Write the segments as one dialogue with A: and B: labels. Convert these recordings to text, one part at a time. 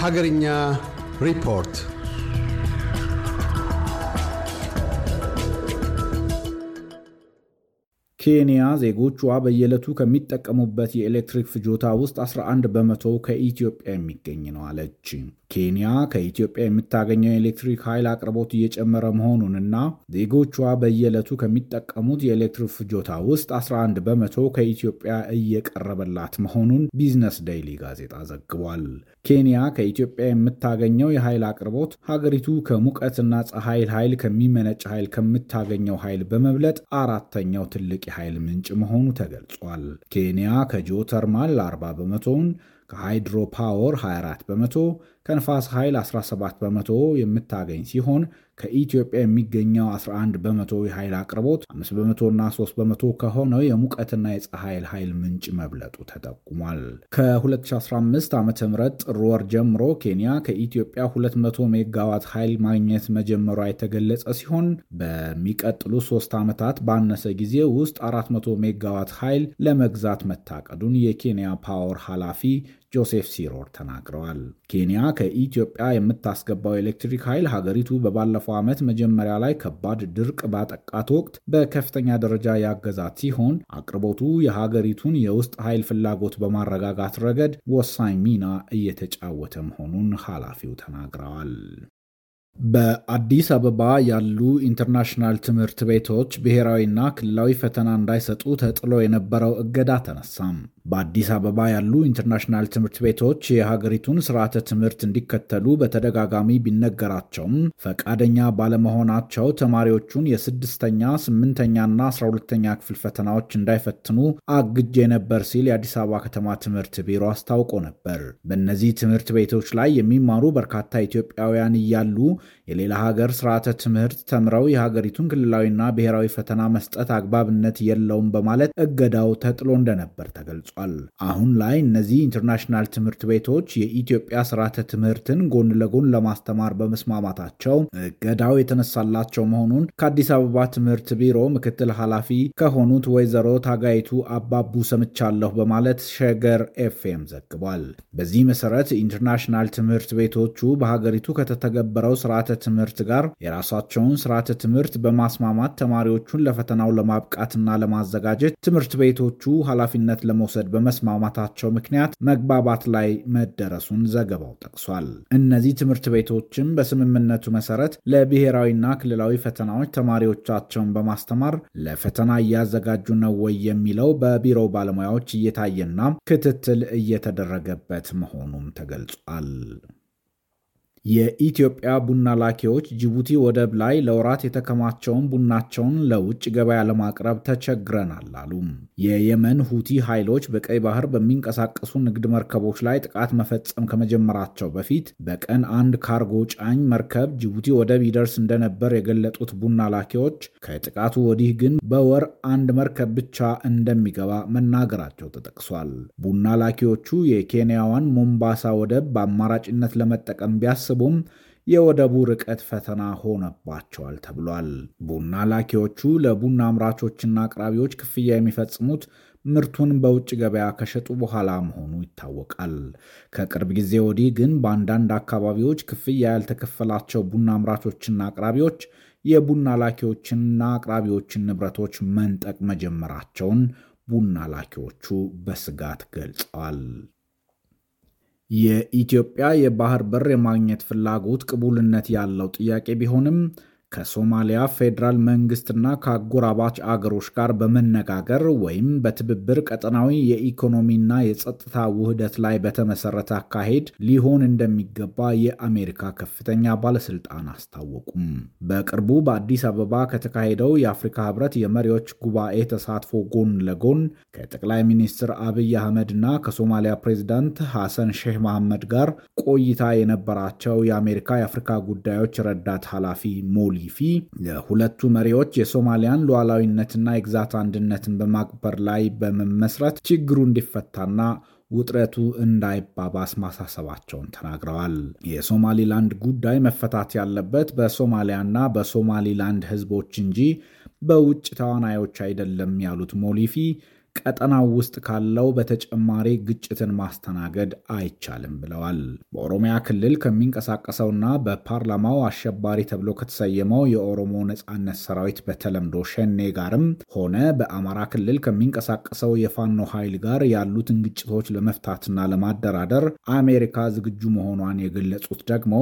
A: ሀገርኛ ሪፖርት
B: ኬንያ ዜጎቿ በየዕለቱ ከሚጠቀሙበት የኤሌክትሪክ ፍጆታ ውስጥ 11 በመቶ ከኢትዮጵያ የሚገኝ ነው አለች። ኬንያ ከኢትዮጵያ የምታገኘው የኤሌክትሪክ ኃይል አቅርቦት እየጨመረ መሆኑንና ዜጎቿ በየዕለቱ ከሚጠቀሙት የኤሌክትሪክ ፍጆታ ውስጥ 11 በመቶ ከኢትዮጵያ እየቀረበላት መሆኑን ቢዝነስ ዴይሊ ጋዜጣ ዘግቧል። ኬንያ ከኢትዮጵያ የምታገኘው የኃይል አቅርቦት ሀገሪቱ ከሙቀትና ፀሐይ ኃይል ከሚመነጭ ኃይል ከምታገኘው ኃይል በመብለጥ አራተኛው ትልቅ የኃይል ምንጭ መሆኑ ተገልጿል። ኬንያ ከጂኦተርማል 40 በመቶውን ከ hydro power 24 በመቶ ከንፋስ ኃይል 17 በመቶ የምታገኝ ሲሆን ከኢትዮጵያ የሚገኘው 11 በመቶ የኃይል አቅርቦት 5 በመቶና 3 በመቶ ከሆነው የሙቀትና የፀሐይ ኃይል ምንጭ መብለጡ ተጠቁሟል። ከ2015 ዓ ም ጥር ወር ጀምሮ ኬንያ ከኢትዮጵያ 200 ሜጋዋት ኃይል ማግኘት መጀመሯ የተገለጸ ሲሆን በሚቀጥሉ ሶስት ዓመታት ባነሰ ጊዜ ውስጥ 400 ሜጋዋት ኃይል ለመግዛት መታቀዱን የኬንያ ፓወር ኃላፊ ጆሴፍ ሲሮር ተናግረዋል። ኬንያ ከኢትዮጵያ የምታስገባው ኤሌክትሪክ ኃይል ሀገሪቱ በባለፈው ዓመት መጀመሪያ ላይ ከባድ ድርቅ ባጠቃት ወቅት በከፍተኛ ደረጃ ያገዛት ሲሆን አቅርቦቱ የሀገሪቱን የውስጥ ኃይል ፍላጎት በማረጋጋት ረገድ ወሳኝ ሚና እየተጫወተ መሆኑን ኃላፊው ተናግረዋል። በአዲስ አበባ ያሉ ኢንተርናሽናል ትምህርት ቤቶች ብሔራዊና ክልላዊ ፈተና እንዳይሰጡ ተጥሎ የነበረው እገዳ ተነሳም። በአዲስ አበባ ያሉ ኢንተርናሽናል ትምህርት ቤቶች የሀገሪቱን ስርዓተ ትምህርት እንዲከተሉ በተደጋጋሚ ቢነገራቸውም ፈቃደኛ ባለመሆናቸው ተማሪዎቹን የስድስተኛ ስምንተኛና አስራ ሁለተኛ ክፍል ፈተናዎች እንዳይፈትኑ አግጄ ነበር ሲል የአዲስ አበባ ከተማ ትምህርት ቢሮ አስታውቆ ነበር። በእነዚህ ትምህርት ቤቶች ላይ የሚማሩ በርካታ ኢትዮጵያውያን እያሉ የሌላ ሀገር ስርዓተ ትምህርት ተምረው የሀገሪቱን ክልላዊና ብሔራዊ ፈተና መስጠት አግባብነት የለውም በማለት እገዳው ተጥሎ እንደነበር ተገልጿል። አሁን ላይ እነዚህ ኢንተርናሽናል ትምህርት ቤቶች የኢትዮጵያ ስርዓተ ትምህርትን ጎን ለጎን ለማስተማር በመስማማታቸው እገዳው የተነሳላቸው መሆኑን ከአዲስ አበባ ትምህርት ቢሮ ምክትል ኃላፊ ከሆኑት ወይዘሮ ታጋይቱ አባቡ ሰምቻለሁ በማለት ሸገር ኤፍኤም ዘግቧል። በዚህ መሰረት ኢንተርናሽናል ትምህርት ቤቶቹ በሀገሪቱ ከተተገበረው ስርዓተ ትምህርት ጋር የራሳቸውን ስርዓተ ትምህርት በማስማማት ተማሪዎቹን ለፈተናው ለማብቃትና ለማዘጋጀት ትምህርት ቤቶቹ ኃላፊነት ለመውሰድ በመስማማታቸው ምክንያት መግባባት ላይ መደረሱን ዘገባው ጠቅሷል። እነዚህ ትምህርት ቤቶችም በስምምነቱ መሰረት ለብሔራዊና ክልላዊ ፈተናዎች ተማሪዎቻቸውን በማስተማር ለፈተና እያዘጋጁ ነው ወይ የሚለው በቢሮው ባለሙያዎች እየታየና ክትትል እየተደረገበት መሆኑም ተገልጿል። የኢትዮጵያ ቡና ላኪዎች ጅቡቲ ወደብ ላይ ለወራት የተከማቸውን ቡናቸውን ለውጭ ገበያ ለማቅረብ ተቸግረናል አሉ። የየመን ሁቲ ኃይሎች በቀይ ባህር በሚንቀሳቀሱ ንግድ መርከቦች ላይ ጥቃት መፈጸም ከመጀመራቸው በፊት በቀን አንድ ካርጎ ጫኝ መርከብ ጅቡቲ ወደብ ይደርስ እንደነበር የገለጡት ቡና ላኪዎች ከጥቃቱ ወዲህ ግን በወር አንድ መርከብ ብቻ እንደሚገባ መናገራቸው ተጠቅሷል። ቡና ላኪዎቹ የኬንያዋን ሞምባሳ ወደብ በአማራጭነት ለመጠቀም ቢያስ ቢያስቡም የወደቡ ርቀት ፈተና ሆነባቸዋል ተብሏል። ቡና ላኪዎቹ ለቡና አምራቾችና አቅራቢዎች ክፍያ የሚፈጽሙት ምርቱን በውጭ ገበያ ከሸጡ በኋላ መሆኑ ይታወቃል። ከቅርብ ጊዜ ወዲህ ግን በአንዳንድ አካባቢዎች ክፍያ ያልተከፈላቸው ቡና አምራቾችና አቅራቢዎች የቡና ላኪዎችንና አቅራቢዎችን ንብረቶች መንጠቅ መጀመራቸውን ቡና ላኪዎቹ በስጋት ገልጸዋል። የኢትዮጵያ የባህር በር የማግኘት ፍላጎት ቅቡልነት ያለው ጥያቄ ቢሆንም ከሶማሊያ ፌዴራል መንግስትና ከአጎራባች አገሮች ጋር በመነጋገር ወይም በትብብር ቀጠናዊ የኢኮኖሚና የጸጥታ ውህደት ላይ በተመሰረተ አካሄድ ሊሆን እንደሚገባ የአሜሪካ ከፍተኛ ባለስልጣን አስታወቁም። በቅርቡ በአዲስ አበባ ከተካሄደው የአፍሪካ ህብረት የመሪዎች ጉባኤ ተሳትፎ ጎን ለጎን ከጠቅላይ ሚኒስትር አብይ አህመድና ከሶማሊያ ፕሬዚዳንት ሐሰን ሼህ መሐመድ ጋር ቆይታ የነበራቸው የአሜሪካ የአፍሪካ ጉዳዮች ረዳት ኃላፊ ሞሊ ፊ የሁለቱ መሪዎች የሶማሊያን ሉዓላዊነትና የግዛት አንድነትን በማክበር ላይ በመመስረት ችግሩ እንዲፈታና ውጥረቱ እንዳይባባስ ማሳሰባቸውን ተናግረዋል። የሶማሊላንድ ጉዳይ መፈታት ያለበት በሶማሊያና በሶማሊላንድ ሕዝቦች እንጂ በውጭ ተዋናዮች አይደለም ያሉት ሞሊፊ ቀጠናው ውስጥ ካለው በተጨማሪ ግጭትን ማስተናገድ አይቻልም ብለዋል። በኦሮሚያ ክልል ከሚንቀሳቀሰውና በፓርላማው አሸባሪ ተብሎ ከተሰየመው የኦሮሞ ነጻነት ሰራዊት በተለምዶ ሸኔ ጋርም ሆነ በአማራ ክልል ከሚንቀሳቀሰው የፋኖ ኃይል ጋር ያሉትን ግጭቶች ለመፍታትና ለማደራደር አሜሪካ ዝግጁ መሆኗን የገለጹት ደግሞ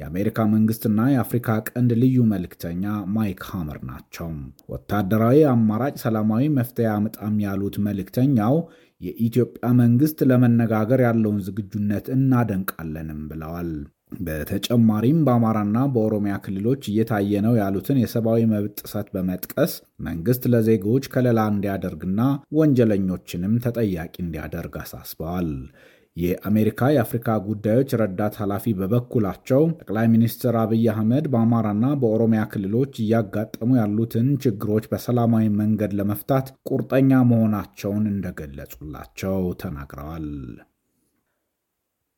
B: የአሜሪካ መንግስትና የአፍሪካ ቀንድ ልዩ መልእክተኛ ማይክ ሃመር ናቸው። ወታደራዊ አማራጭ ሰላማዊ መፍትሄ አምጣም ያሉት መልእክተኛው የኢትዮጵያ መንግስት ለመነጋገር ያለውን ዝግጁነት እናደንቃለንም ብለዋል። በተጨማሪም በአማራና በኦሮሚያ ክልሎች እየታየ ነው ያሉትን የሰብአዊ መብት ጥሰት በመጥቀስ መንግስት ለዜጎች ከለላ እንዲያደርግና ወንጀለኞችንም ተጠያቂ እንዲያደርግ አሳስበዋል። የአሜሪካ የአፍሪካ ጉዳዮች ረዳት ኃላፊ በበኩላቸው ጠቅላይ ሚኒስትር አብይ አህመድ በአማራና በኦሮሚያ ክልሎች እያጋጠሙ ያሉትን ችግሮች በሰላማዊ መንገድ ለመፍታት ቁርጠኛ መሆናቸውን እንደገለጹላቸው ተናግረዋል።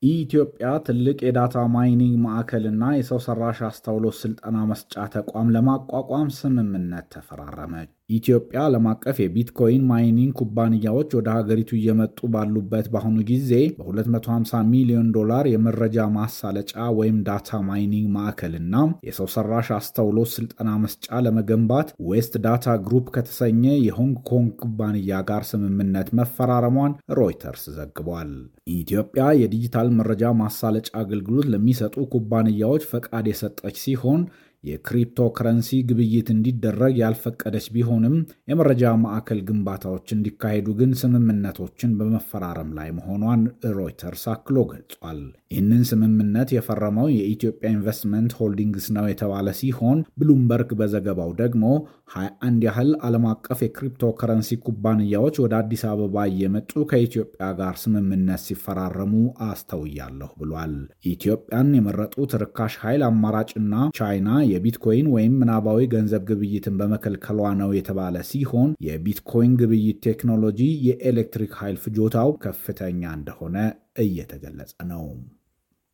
B: ኢትዮጵያ ትልቅ የ data mining ማዕከልና የሰው ሰራሽ አስተውሎት ስልጠና መስጫ ተቋም ለማቋቋም ስምምነት ተፈራረመች። ኢትዮጵያ ዓለም አቀፍ የቢትኮይን mining ኩባንያዎች ወደ ሀገሪቱ እየመጡ ባሉበት በአሁኑ ጊዜ በ250 ሚሊዮን ዶላር የመረጃ ማሳለጫ ወይም data mining ማዕከልና የሰው ሰራሽ አስተውሎት ስልጠና መስጫ ለመገንባት ዌስት ዳታ ግሩፕ ከተሰኘ የሆንግ ኮንግ ኩባንያ ጋር ስምምነት መፈራረሟን ሮይተርስ ዘግቧል። ኢትዮጵያ የዲጂታል መረጃ ማሳለጫ አገልግሎት ለሚሰጡ ኩባንያዎች ፈቃድ የሰጠች ሲሆን የክሪፕቶ ከረንሲ ግብይት እንዲደረግ ያልፈቀደች ቢሆንም የመረጃ ማዕከል ግንባታዎች እንዲካሄዱ ግን ስምምነቶችን በመፈራረም ላይ መሆኗን ሮይተርስ አክሎ ገልጿል። ይህንን ስምምነት የፈረመው የኢትዮጵያ ኢንቨስትመንት ሆልዲንግስ ነው የተባለ ሲሆን ብሉምበርግ በዘገባው ደግሞ 21 ያህል ዓለም አቀፍ የክሪፕቶ ከረንሲ ኩባንያዎች ወደ አዲስ አበባ እየመጡ ከኢትዮጵያ ጋር ስምምነት ሲፈራረሙ አስተውያለሁ ብሏል። ኢትዮጵያን የመረጡት ርካሽ ኃይል አማራጭና ቻይና የቢትኮይን ወይም ምናባዊ ገንዘብ ግብይትን በመከልከሏ ነው የተባለ ሲሆን የቢትኮይን ግብይት ቴክኖሎጂ የኤሌክትሪክ ኃይል ፍጆታው ከፍተኛ እንደሆነ እየተገለጸ ነው።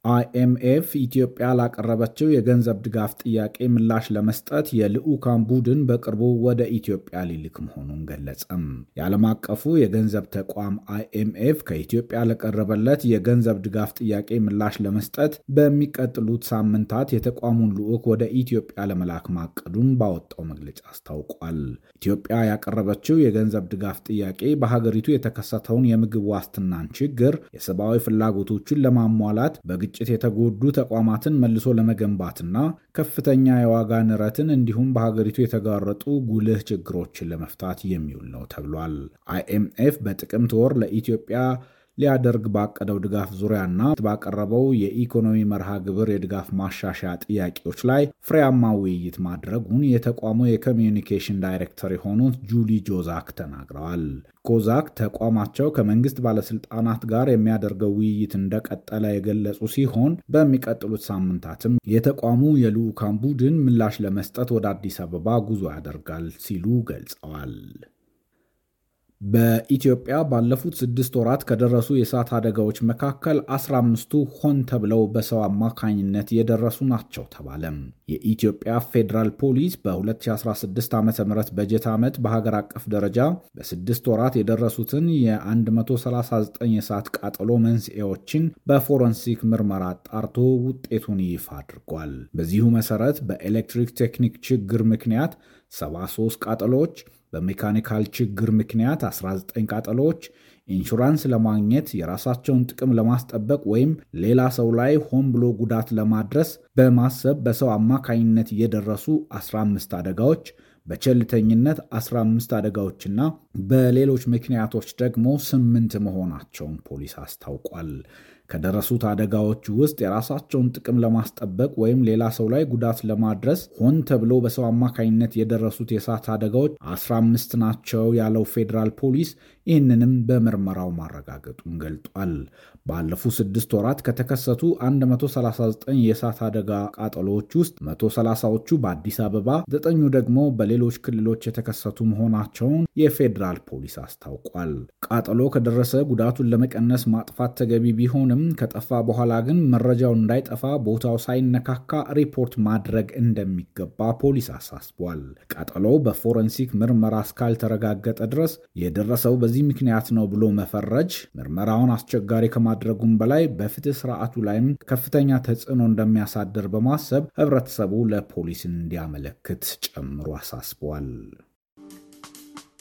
B: አይኤምኤፍ ኢትዮጵያ ላቀረበችው የገንዘብ ድጋፍ ጥያቄ ምላሽ ለመስጠት የልዑካን ቡድን በቅርቡ ወደ ኢትዮጵያ ሊልክ መሆኑን ገለጸም። የዓለም አቀፉ የገንዘብ ተቋም አይኤምኤፍ ከኢትዮጵያ ለቀረበለት የገንዘብ ድጋፍ ጥያቄ ምላሽ ለመስጠት በሚቀጥሉት ሳምንታት የተቋሙን ልዑክ ወደ ኢትዮጵያ ለመላክ ማቀዱን ባወጣው መግለጫ አስታውቋል። ኢትዮጵያ ያቀረበችው የገንዘብ ድጋፍ ጥያቄ በሀገሪቱ የተከሰተውን የምግብ ዋስትናን ችግር፣ የሰብአዊ ፍላጎቶችን ለማሟላት በግጭት የተጎዱ ተቋማትን መልሶ ለመገንባትና ከፍተኛ የዋጋ ንረትን እንዲሁም በሀገሪቱ የተጋረጡ ጉልህ ችግሮችን ለመፍታት የሚውል ነው ተብሏል። አይኤምኤፍ በጥቅምት ወር ለኢትዮጵያ ሊያደርግ ባቀደው ድጋፍ ዙሪያና ባቀረበው የኢኮኖሚ መርሃ ግብር የድጋፍ ማሻሻያ ጥያቄዎች ላይ ፍሬያማ ውይይት ማድረጉን የተቋሙ የኮሚዩኒኬሽን ዳይሬክተር የሆኑት ጁሊ ኮዛክ ተናግረዋል። ኮዛክ ተቋማቸው ከመንግስት ባለስልጣናት ጋር የሚያደርገው ውይይት እንደቀጠለ የገለጹ ሲሆን በሚቀጥሉት ሳምንታትም የተቋሙ የልዑካን ቡድን ምላሽ ለመስጠት ወደ አዲስ አበባ ጉዞ ያደርጋል ሲሉ ገልጸዋል። በኢትዮጵያ ባለፉት ስድስት ወራት ከደረሱ የእሳት አደጋዎች መካከል 15ቱ ሆን ተብለው በሰው አማካኝነት የደረሱ ናቸው ተባለም። የኢትዮጵያ ፌዴራል ፖሊስ በ2016 ዓ ም በጀት ዓመት በሀገር አቀፍ ደረጃ በስድስት ወራት የደረሱትን የ139 የእሳት ቃጠሎ መንስኤዎችን በፎረንሲክ ምርመራ አጣርቶ ውጤቱን ይፋ አድርጓል። በዚሁ መሰረት በኤሌክትሪክ ቴክኒክ ችግር ምክንያት 73 ቃጠሎዎች በሜካኒካል ችግር ምክንያት 19 ቃጠሎዎች ኢንሹራንስ ለማግኘት የራሳቸውን ጥቅም ለማስጠበቅ ወይም ሌላ ሰው ላይ ሆን ብሎ ጉዳት ለማድረስ በማሰብ በሰው አማካኝነት የደረሱ 15 አደጋዎች በቸልተኝነት 15 አደጋዎችና በሌሎች ምክንያቶች ደግሞ ስምንት መሆናቸውን ፖሊስ አስታውቋል። ከደረሱት አደጋዎች ውስጥ የራሳቸውን ጥቅም ለማስጠበቅ ወይም ሌላ ሰው ላይ ጉዳት ለማድረስ ሆን ተብሎ በሰው አማካኝነት የደረሱት የእሳት አደጋዎች 15 ናቸው ያለው ፌዴራል ፖሊስ ይህንንም በምርመራው ማረጋገጡን ገልጧል። ባለፉት ስድስት ወራት ከተከሰቱ 139 የእሳት አደጋ ቃጠሎዎች ውስጥ 130ዎቹ በአዲስ አበባ፣ ዘጠኙ ደግሞ በሌሎች ክልሎች የተከሰቱ መሆናቸውን የፌዴራል ፖሊስ አስታውቋል። ቃጠሎ ከደረሰ ጉዳቱን ለመቀነስ ማጥፋት ተገቢ ቢሆንም ከጠፋ በኋላ ግን መረጃው እንዳይጠፋ ቦታው ሳይነካካ ሪፖርት ማድረግ እንደሚገባ ፖሊስ አሳስቧል። ቃጠሎው በፎረንሲክ ምርመራ እስካልተረጋገጠ ድረስ የደረሰው በዚህ ምክንያት ነው ብሎ መፈረጅ ምርመራውን አስቸጋሪ ከማድረጉም በላይ በፍትህ ስርዓቱ ላይም ከፍተኛ ተጽዕኖ እንደሚያሳድር በማሰብ ህብረተሰቡ ለፖሊስ እንዲያመለክት ጨምሮ አሳስቧል።